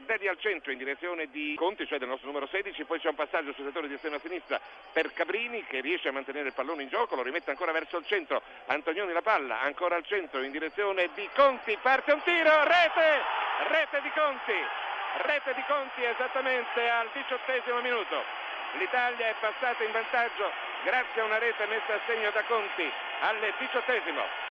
Tardelli al centro in direzione di Conti, cioè del nostro numero 16, poi c'è un passaggio sul settore di estrema sinistra per Cabrini che riesce a mantenere il pallone in gioco, lo rimette ancora verso il centro, Antonioni la palla, ancora al centro in direzione di Conti, parte un tiro, rete, rete di Conti, rete di Conti esattamente al diciottesimo minuto. L'Italia è passata in vantaggio grazie a una rete messa a segno da Conti al diciottesimo.